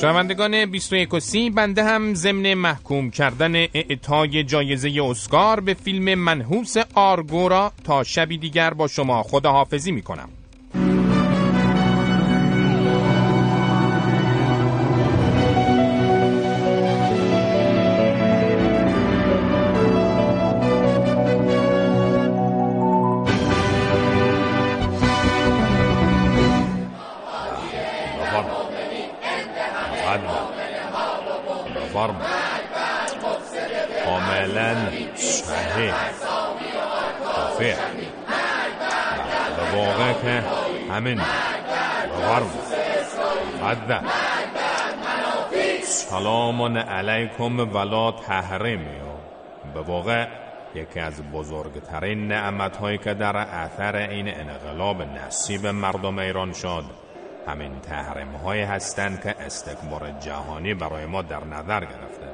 شنوندگان 21 و 30 بنده هم ضمن محکوم کردن اعطای جایزه اسکار به فیلم منحوس آرگورا تا شبی دیگر با شما خداحافظی می‌کنم. همین غرب حد سلام علیکم ولا تحریم به واقع یکی از بزرگترین نعمت هایی که در اثر این انقلاب نصیب مردم ایران شد همین تحریم هایی هستند که استکبار جهانی برای ما در نظر گرفته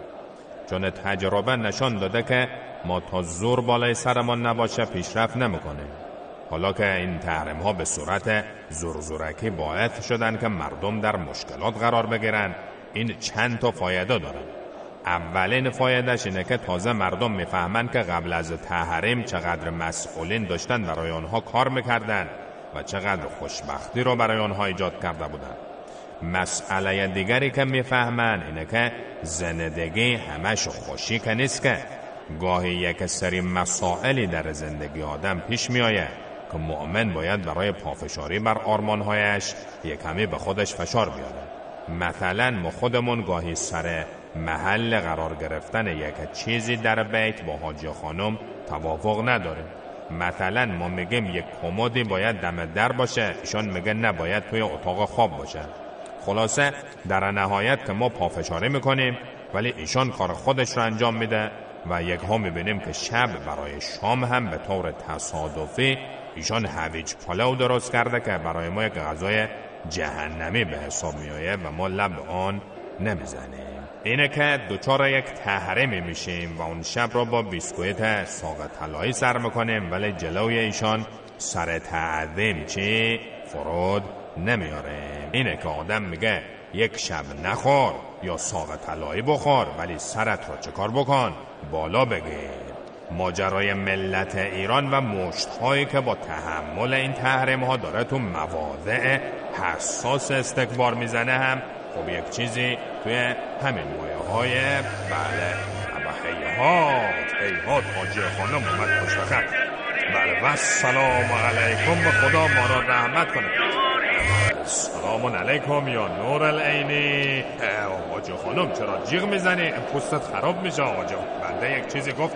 چون تجربه نشان داده که ما تا زور بالای سرمان نباشه پیشرفت نمی‌کنیم حالا که این تحریم ها به صورت زرزورکی باعث شدن که مردم در مشکلات قرار بگیرن این چند تا فایده داره. اولین فایدهش اینه که تازه مردم می‌فهمند که قبل از تحریم چقدر مسئولین داشتن برای آنها کار می‌کردن و چقدر خوشبختی رو برای آنها ایجاد کرده بودن. مسئله دیگری که می‌فهمن اینه که زندگی همش خوشی که نیست که. گاهی یک سری مسائلی در زندگی آدم پیش میآید. که مؤمن باید برای پافشاری بر آرمانهایش یک کمی به خودش فشار بیاره مثلا ما خودمون گاهی سر محل قرار گرفتن یک چیزی در بیت با حاجی خانم توافق نداریم. مثلا ما میگیم یک کمدی باید دم در باشه ایشان میگه نباید توی اتاق خواب باشه. خلاصه در نهایت که ما پافشاری می‌کنیم ولی ایشان کار خودش رو انجام میده و یک ها می‌بینیم که شب برای شام هم به طور تصادفی ایشان هویج پلاو درست کرده که برای ما یک غذای جهنمی به حساب میآید و ما لب آن نمی‌زنیم. اینه که دوچار یک تحریمی میشیم و اون شب را با بیسکویت ساق طلایی سر می‌کنیم ولی جلوی ایشان سر تعظیم چی فرود نمیاریم اینه که آدم میگه یک شب نخور یا ساق طلایی بخور ولی سرت را چکار بکن؟ بالا بگیر. ماجرای ملت ایران و مشت هایی که با تحمل این تحریم ها داره تو مواضع حساس استکبار می‌زنه هم خب یک چیزی توی همین مایه های بله و هیهات هیهات حاجی خانم اومد پشت بله و سلام علیکم و خدا ما را رحمت کنه سلام علیکم یا نور العینی حاجی خانم چرا جیغ می‌زنی؟ پوستت خراب میشه آجا بنده یک چیزی گفت.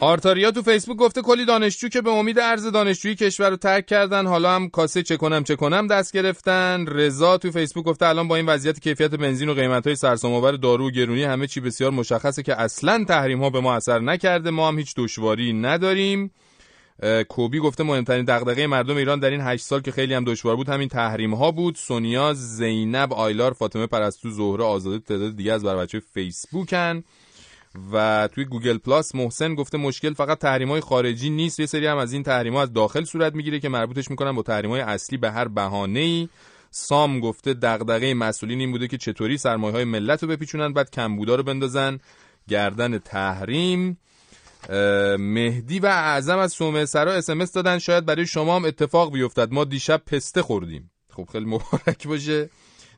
آرتاریا تو فیسبوک گفته کلی دانشجو که به امید ارز دانشجویی کشور رو ترک کردن. حالا هم کاسه چه کنم چه کنم دست گرفتن. رضا تو فیسبوک گفته الان با این وضعیت کیفیت بنزین و قیمت های سرسام‌آور دارو و گرونی همه چی بسیار مشخصه که اصلا تحریم ها به ما اثر نکرده. ما هم هیچ دشواری نداریم. کوبی گفته مهمترین دغدغه مردم ایران در این 8 سال که خیلی هم دشوار بود همین تحریم ها بود. سونیا زینب آیلار فاطمه پرستو زهره آزاده تعداد دیگه از بر بچه فیسبوکن. و توی گوگل پلاس محسن گفته مشکل فقط تحریم های خارجی نیست. یه سری هم از این تحریم ها از داخل صورت می‌گیره که مربوطش می‌کنن با تحریم های اصلی به هر بهانه ای سام گفته دغدغه مسئولین این بوده که چطوری سرمایه های ملت رو بپیچونن بعد کمبودا رو بندازن. گردن تحریم. مهدی و اعظم از سومه سرا اسمس دادن. شاید برای شما هم اتفاق بیفتد. ما دیشب پسته خوردیم. خب خیلی مبارک باشه.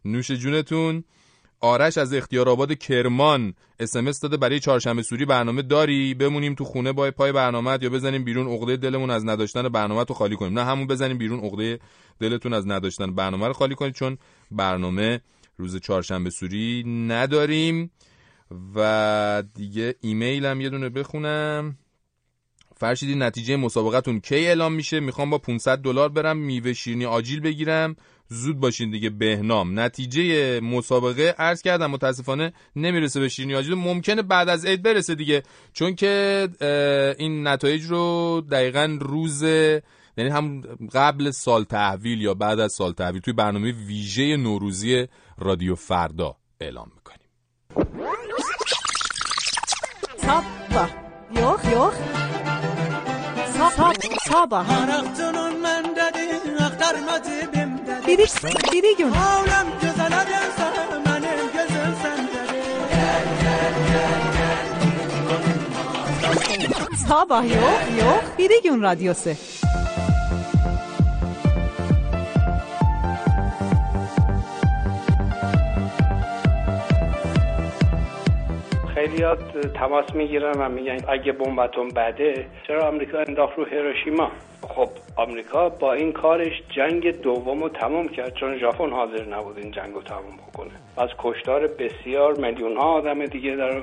نوش جونتون. آرش از اختیار آباد کرمان اسمس داده برای چهارشنبه سوری برنامه داری؟ بمونیم تو خونه با پای برنامه یا بزنیم بیرون عقده دلمون از نداشتن برنامه تو خالی کنیم. نه همون بزنیم بیرون عقده دلتون از نداشتن برنامه رو خالی کنید چون برنامه روز چهارشنبه سوری نداریم. و دیگه ایمیل هم یه دونه بخونم. فرشیدی نتیجه مسابقتون کی اعلام میشه؟ می‌خوام با 500 دلار برم میوه شیرینی آجیل بگیرم. زود باشین دیگه بهنام. نتیجه مسابقه عرض کردم متاسفانه نمی‌رسه به شیرینی آجیل ممکنه بعد از عید برسه دیگه. چون که این نتایج رو دقیقا روز یعنی هم قبل سال تحویل یا بعد از سال تحویل توی برنامه ویژه نوروزی رادیو فردا اعلام می‌کنیم. Sabah. Yok yok. Sabah. Sabah. Biri, biri gün. Sabah yok yok. Biri gün radyosu. خیلیات تماس می‌گیرن و میگن اگه بمب اتم بده چرا آمریکا انداخت رو هیروشیما خب آمریکا با این کارش جنگ دوم رو تمام کرد چون ژاپن حاضر نبود این جنگ رو تمام بکنه. از کشتار بسیار میلیون ها آدم دیگه در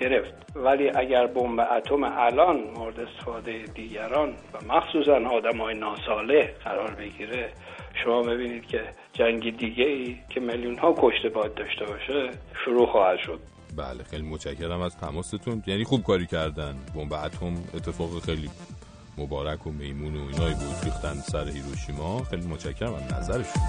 گرفت. ولی اگر بمب اتم الان مورد استفاده دیگران و مخصوصا آدم های ناساله قرار بگیره شما ببینید که جنگ دیگه ای که میلیون ها کشته باید داشته باشه شروع خواهد شد. بله خیلی متشکرم از تماستون. یعنی خوب کاری کردن. بمب اتم اتفاق خیلی مبارک و میمون و اینایی بود ریختن سر هیروشیما. خیلی متشکرم از نظرشون.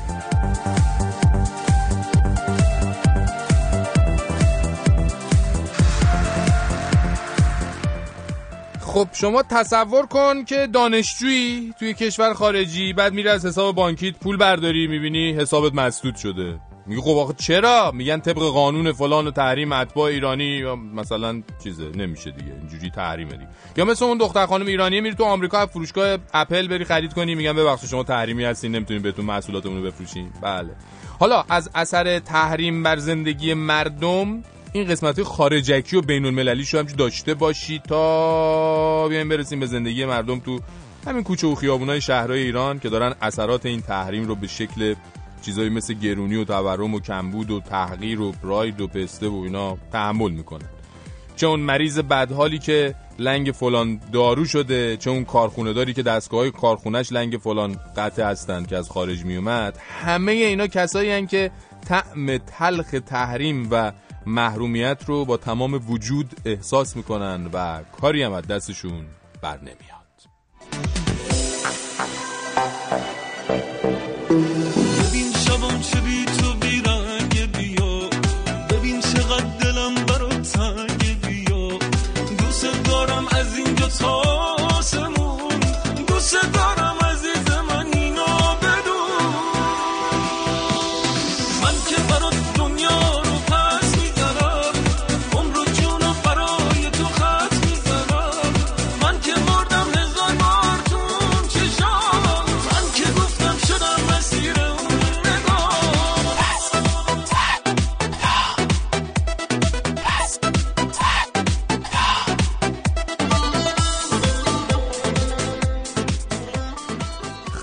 خب شما تصور کن که دانشجویی توی کشور خارجی بعد میره از حساب بانکیت پول برداری می‌بینی حسابت مسدود شده. میگه خب آخه چرا؟ میگن طبق قانون فلان و تحریم اتباع ایرانی مثلا چیزه نمیشه دیگه اینجوری تحریمه دیگه. یا مثل اون دختر خانم ایرانی میری تو آمریکا فروشگاه اپل بری خرید کنی میگن ببخشید شما تحریمی هستین نمی‌تونین بهتون محصولاتمون رو بفروشین بله. حالا از اثر تحریم بر زندگی مردم این قسمت خارجکی و بین المللی شو همچون داشته باشی تا بیایم برسیم به زندگی مردم تو همین کوچه و خیابونای شهرهای ایران که دارن اثرات این تحریم رو به شکل چیزایی مثل گرونی و تورم و کمبود و تحقیر و پراید و پسته و اینا تحمل می‌کنن. چه اون مریض بدحالی که لنگ فلان دارو شده چه کارخونه داری که دستگاه های کارخونش لنگ فلان قطع هستند که از خارج میومد. همه اینا کسایی هن که طعم تلخ تحریم و محرومیت رو با تمام وجود احساس می‌کنن و کاری هم از دستشون بر نمیاد.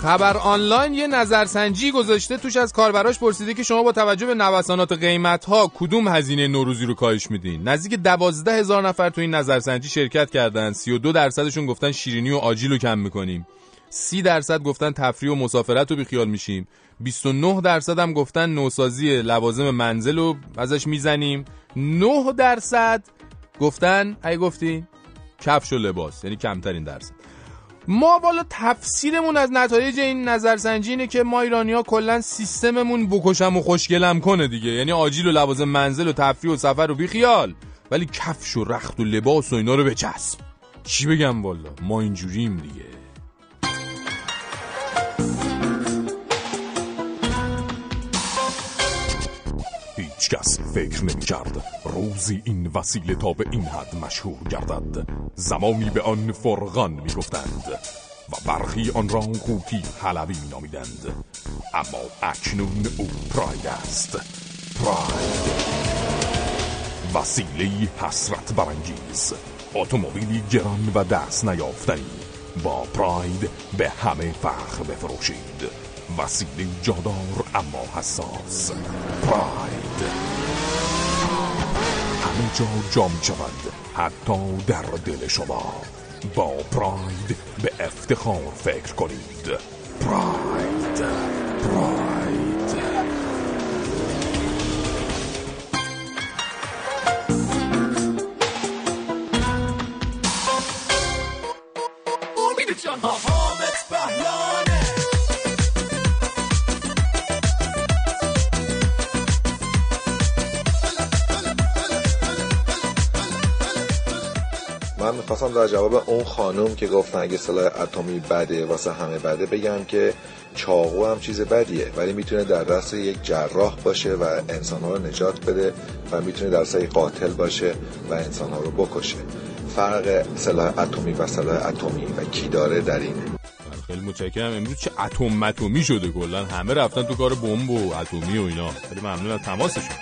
خبر آنلاین یه نظرسنجی گذاشته توش از کاربراش پرسیده که شما با توجه به نوسانات قیمت ها کدوم هزینه نوروزی رو کاهش میدین؟ نزدیک دوازده هزار نفر تو این نظرسنجی شرکت کردن. 32 درصدشون گفتن شیرینی و آجیل رو کم می‌کنیم. 30 درصد گفتن تفریح و مسافرت رو بیخیال میشیم. 29 درصد هم گفتن نوسازی لوازم منزل رو ازش می‌زنیم. 9 درصد گفتن ای گفتی کفش و لباس. یعنی کمترین درصد. ما بالا تفسیرمون از نتایج این نظرسنجی اینه که ما ایرانی ها کلا سیستممون بکشم و خوشگلم کنه دیگه. یعنی آجیل و لوازم منزل و تفریح و سفر و بیخیال. ولی کفش و رخت و لباس و اینا رو بچسب. چی بگم والا؟ ما اینجوریم دیگه. هیچ کس فکر نمی کرد روزی این وسیله تا به این حد مشهور گردد. زمانی به آن فرغان می گفتند و برخی آن را قوطی حلوی می نامیدند. اما اکنون او پراید است. پراید. وسیله حسرت برانگیز. اتومبیلی گران و دست نیافتنی. با پراید به همه فخر بفروشید. وسیله جادار اما حساس. پراید همه جا جا می شود حتی در دل شما. با پراید به افتخار فکر کنید. پراید پراید من می‌خواستم در جواب اون خانم که گفتن اگه سلاح اتمی بده واسه همه بده بگم که چاقو هم چیز بدیه ولی می‌تونه در دست یک جراح باشه و انسانها رو نجات بده و می‌تونه در دست یک قاتل باشه و انسانها رو بکشه. فرق سلاح اتمی و سلاح اتمی و کی داره در اینه؟ خیلی متشکرم. امروز چه اتم متومی شده؟ کلا همه رفتن تو کار بمب و اتمی و اینا. خیلی ممنون از تماسشون.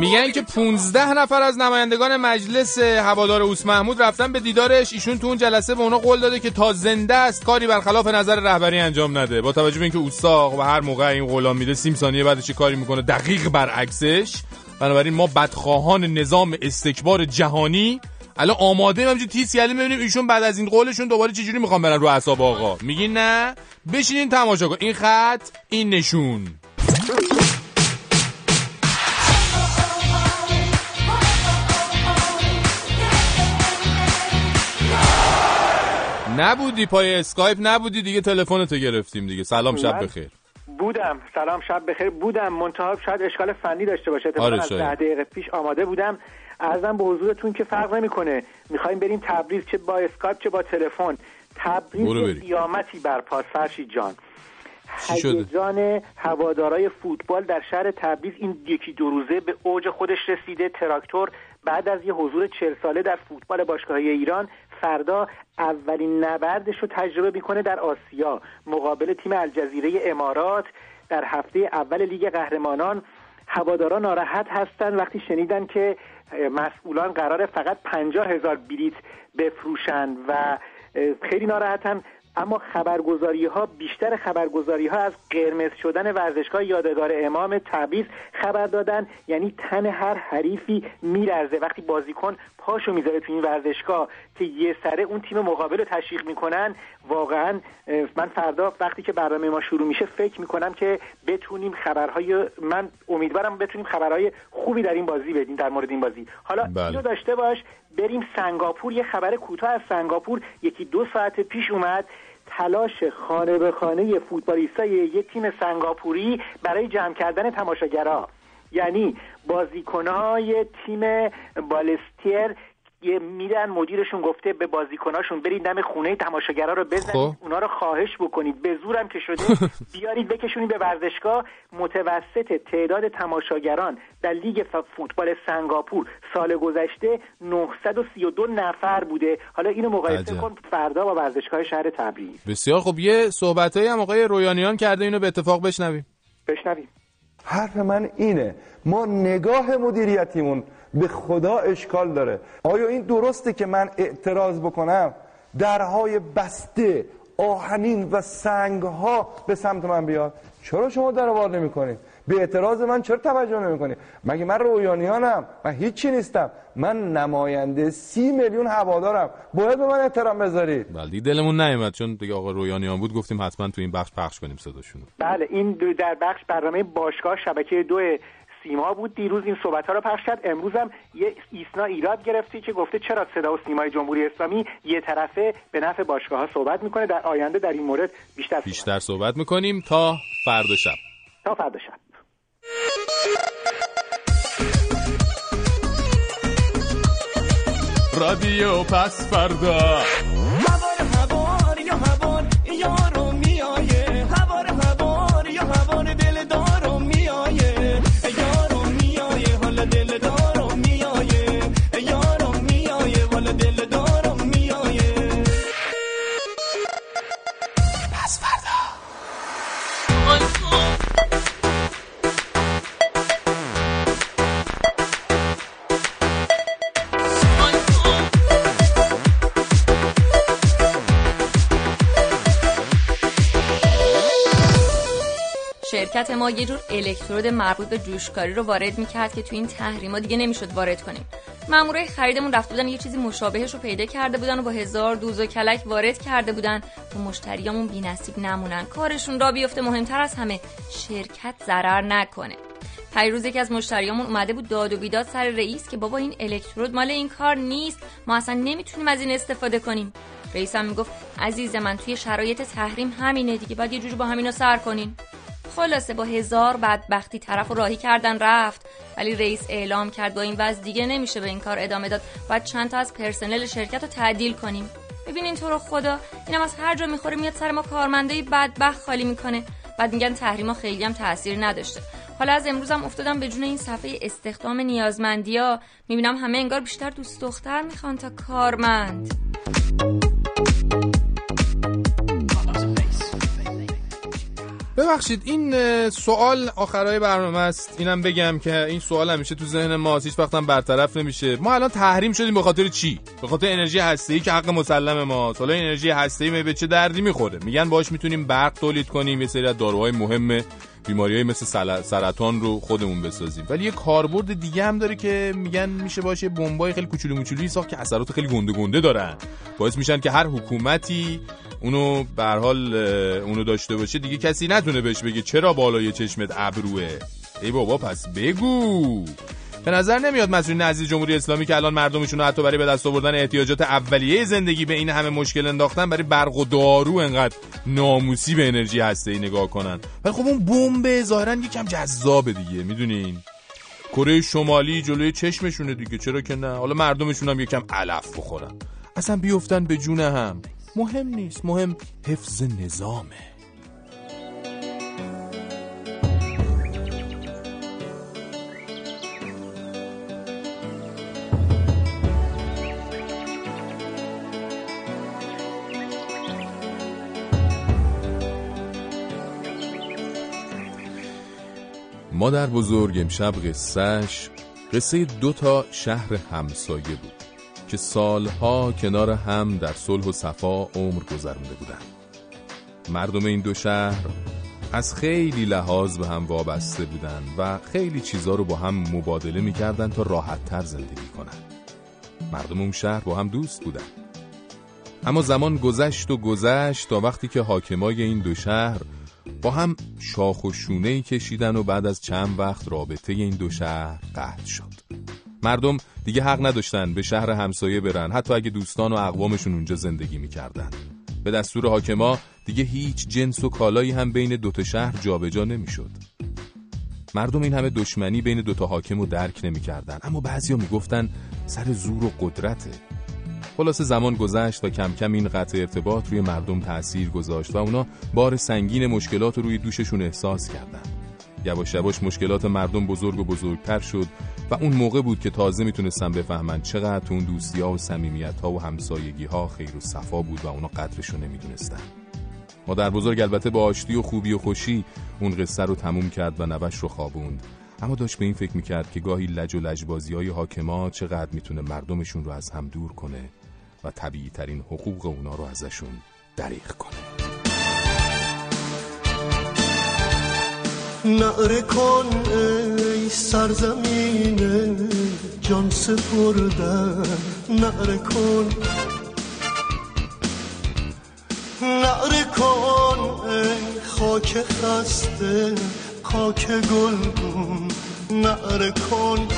میگن که 15 نفر از نمایندگان مجلس هوادار اوس محمود رفتن به دیدارش. ایشون تو اون جلسه به اونا قول داده که تا زنده است کاری برخلاف نظر رهبری انجام نده. با توجه به اینکه اوستاق و هر موقع این قولا میده سیم ثانیه بعدش کاری می‌کنه؟ دقیق برعکسش. بنابراین ما بدخواهان نظام استکبار جهانی الان آماده همینجوری تیز کردیم ببینیم ایشون بعد از این قولشون دوباره چجوری می‌خوان برن رو اعصاب آقا. میگین نه؟ بشینین تماشا کن. این خط این نشون. نبودی پای اسکایپ نبودی دیگه تلفنتو گرفتیم دیگه. سلام شب بخیر. بودم. سلام شب بخیر. بودم. منتها شاید اشکال فنی داشته باشه. آره از. ده دقیقه پیش آماده بودم. عرضم به حضورتون که فرق نمی‌کنه. می‌خوایم بریم تبریز چه با اسکایپ چه با تلفن. تبریز. قیامتی برپاست فرشید جان؟ هیجان هوادارای فوتبال در شهر تبریز این یکی دو روزه به اوج خودش رسیده. تراکتور بعد از یه حضور چل ساله در فوتبال باشگاهی ایران فردا اولین نبردش رو تجربه می‌کنه در آسیا مقابل تیم الجزیره امارات. در هفته اول لیگ قهرمانان هواداران ناراحت هستند. وقتی شنیدن که مسئولان قرار فقط پنجاه هزار بلیت بفروشند و خیلی ناراحتن اما خبرگزاری ها بیشتر خبرگزاری ها از قرمز شدن ورزشگاه یادگار امام تبریز خبر دادن یعنی تن هر حریفی میلرزه. وقتی بازیکن پاشو می‌ذاره تو این ورزشگاه که یه سره اون تیم مقابل رو تشویق می‌کنن واقعا من فردا وقتی که برنامه ما شروع میشه فکر می‌کنم که بتونیم خبرهای من امیدوارم بتونیم خبرهای خوبی در این بازی بدیم در مورد این بازی. حالا بله. اینو داشته باش. بریم سنگاپور یه خبر کوتاه از سنگاپور. یکی دو ساعت پیش اومد تلاش خانه به خانه فوتبالیستای یک تیم سنگاپوری برای جمع کردن تماشاگرها یعنی بازیکنهای تیم بالستیر یه میرن مدیرشون گفته به بازیکناشون برید دم خونه تماشاگرها رو بزنید خب. اونا رو خواهش بکنید. به زورم که شده بیارید بکشونید به ورزشگاه. متوسط تعداد تماشاگران در لیگ فوتبال سنگاپور سال گذشته 932 نفر بوده. حالا اینو مقایسه عجب. کن فردا با ورزشگاه شهر تبریز. بسیار خب یه صحبتایی هم آقای رویانیان کرده اینو به اتفاق بشنویم. بشنویم. حرف من اینه ما نگاه مدیریتیمون به خدا اشکال داره. آیا این درسته که من اعتراض بکنم؟ درهای بسته آهنین و سنگ ها به سمت من بیاد. چرا شما در وار نمی کنید به اعتراض من چرا توجه نمی کنید مگه من رویانیانم؟ من هیچی نیستم. من نماینده سی میلیون هوادارم. باید به من احترام بذارید. بله دلمون نیومد چون دیگه آقا رویانیان بود گفتیم حتما تو این بخش پخش کنیم صداشون بله این در بخش برنامه باشگاه شبکه دو سیما بود. دیروز این صحبت ها رو پخش کرد. امروز هم یه ایسنا ایراد گرفتی که گفته چرا صدا و سیمای جمهوری اسلامی یه طرفه. به نفع باشگاه ها صحبت می‌کنه. در آینده در این مورد بیشتر بیشتر صحبت می‌کنیم. تا فردا شب. تا فردا شب. رادیو پس فردا. شرکت ما یه جور الکترود مربوط به جوشکاری رو وارد می‌کرد که تو این تحریما دیگه نمی‌شد وارد کنیم. مامورای خریدمون رفته بودن یه چیزی مشابهش رو پیدا کرده بودن و با هزار دوز و کلک وارد کرده بودن. و مشتریامون بی‌نصیب نمونن. کارشون را بیفته مهمتر از همه شرکت ضرر نکنه. پیروز یکی از مشتریامون اومده بود داد و بیداد سر رئیس که بابا این الکترود مال این کار نیست. ما اصلا نمی‌تونیم از این استفاده کنیم. رئیس هم می‌گفت عزیز من توی شرایط تحریم همینه دیگه باید یه جوری با همینا سر کنین خلاصه با هزار بدبختی طرف راهی کردن رفت. ولی رئیس اعلام کرد با این وضع دیگه نمیشه به این کار ادامه داد. باید چند تا از پرسنل شرکت رو تعدیل کنیم. ببینین تو رو خدا اینم از هر جا می‌خوره میاد سر ما کارمنده بدبخت خالی می‌کنه. بعد میگن تحریما خیلی هم تاثیر نداشته. حالا از امروز هم افتادم به جون این صفحه استخدام نیازمندیا می‌بینم همه انگار بیشتر دوست دختر می‌خوان تا کارمند. ببخشید این سوال آخرای برنامه است. اینم بگم که این سوال همیشه تو ذهن ما هیچ وقت هم برطرف نمیشه. ما الان تحریم شدیم به خاطر چی؟ به خاطر انرژی هسته‌ای که حق مسلم ما حالا انرژی هسته‌ای به چه دردی می‌خوره؟ میگن باش می‌تونیم برق تولید کنیم. یه سری از داروهای مهم بیماریهای مثل سرطان رو خودمون بسازیم. ولی یه کاربرد دیگه هم داره که میگن میشه باشه بمبای خیلی کوچولو موچولویی ساخت که اثرات خیلی گنده گنده دارن. باعث میشن که هر حکومتی اونو به حال اونو داشته باشه دیگه کسی نتونه بهش بگه چرا بالای چشمت ابروه. ای بابا پس بگو. به نظر نمیاد مسئولین عزیز جمهوری اسلامی که الان مردمشون رو حتی برای به دست آوردن احتیاجات اولیه زندگی به این همه مشکل انداختن برای برق و دارو انقدر ناموسی به انرژی هسته ای نگاه کنن. ولی خب اون بمب ظاهرا یکم جذابه دیگه می‌دونین؟ کره شمالی جلوی چشمشونه دیگه چرا که نه؟ حالا مردمشون هم یکم علف بخورن. اصلا بیفتن به جون هم. مهم نیست مهم حفظ نظامه. مادر بزرگ امشب قصهش قصه دو تا شهر همسایه بود. که سالها کنار هم در صلح و صفا عمر گذرونده بودند. مردم این دو شهر از خیلی لحاظ به هم وابسته بودند و خیلی چیزا رو با هم مبادله می‌کردن تا راحت تر زندگی کنن. مردم اون شهر با هم دوست بودن. اما زمان گذشت و گذشت تا وقتی که حاکمای این دو شهر با هم شاخ و شونه کشیدن و بعد از چند وقت رابطه این دو شهر قطع شد. مردم دیگه حق نداشتن به شهر همسایه برن حتی اگه دوستان و اقوامشون اونجا زندگی می‌کردن. به دستور حاکما دیگه هیچ جنس و کالایی هم بین دوتا شهر جابجا نمی‌شد. مردم این همه دشمنی بین دوتا حاکم رو درک نمی‌کردن اما بعضیا می‌گفتن سر زور و قدرته. خلاص زمان گذشت و کم کم این قطع ارتباط روی مردم تأثیر گذاشت و اونا بار سنگین مشکلات رو روی دوششون احساس کردن. یواش یواش مشکلات مردم بزرگ و بزرگتر شد و اون موقع بود که تازه می‌تونستن بفهمن چقدر اون دوستی ها و سمیمیت ها و همسایگی ها خیر و صفا بود و اونا قدرشو نمی‌دونستن. مادر بزرگ البته با آشتی و خوبی و خوشی اون قصه رو تموم کرد و نوش رو خوابوند. اما داشت به این فکر می‌کرد که گاهی لج و لجبازی های حاکما چقدر می‌تونه مردمشون رو از هم دور کنه و طبیعی ترین حقوق اونا رو ازشون دریغ کنه. نعره کن سرزمین جان سپردن نعره کن. نعره کن خاک خسته خاک گلگون نعره کن.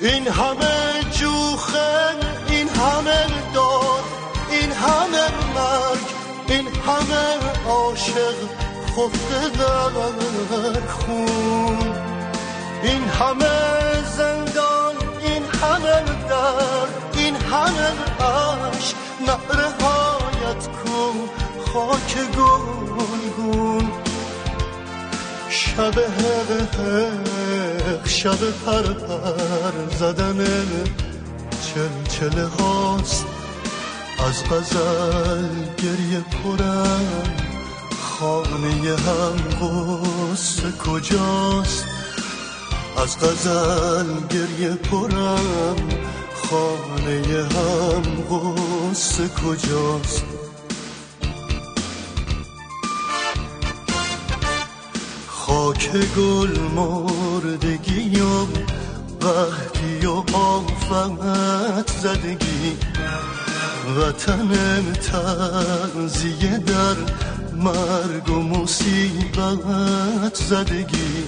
این همه جوخن این همه داد این همه مرگ این همه عاشق. خفته در خون. این همه زندان این همه درد این همه عشق نعره هایت کن خاک گلگون. شب حق شب پر پر زدن چلچله هاست. از غزل گریه پرم. خانه هم کجاست؟ از غزل گریه پرم خانه هم کجاست؟ خاک گل مردگی و قهدی و آفت زدگی. وطن تنزیه در مرگ و مصیبت زدگی.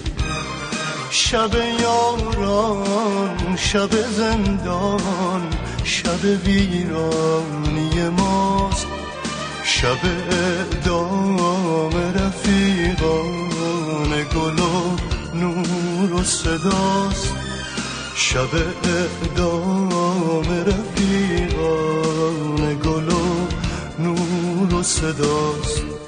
شب یاران شب زندان شب ویرانی ماست. شب اعدام رفیقان گل و نور و صداست. شب اعدام رفیقان گل و نور و صداست.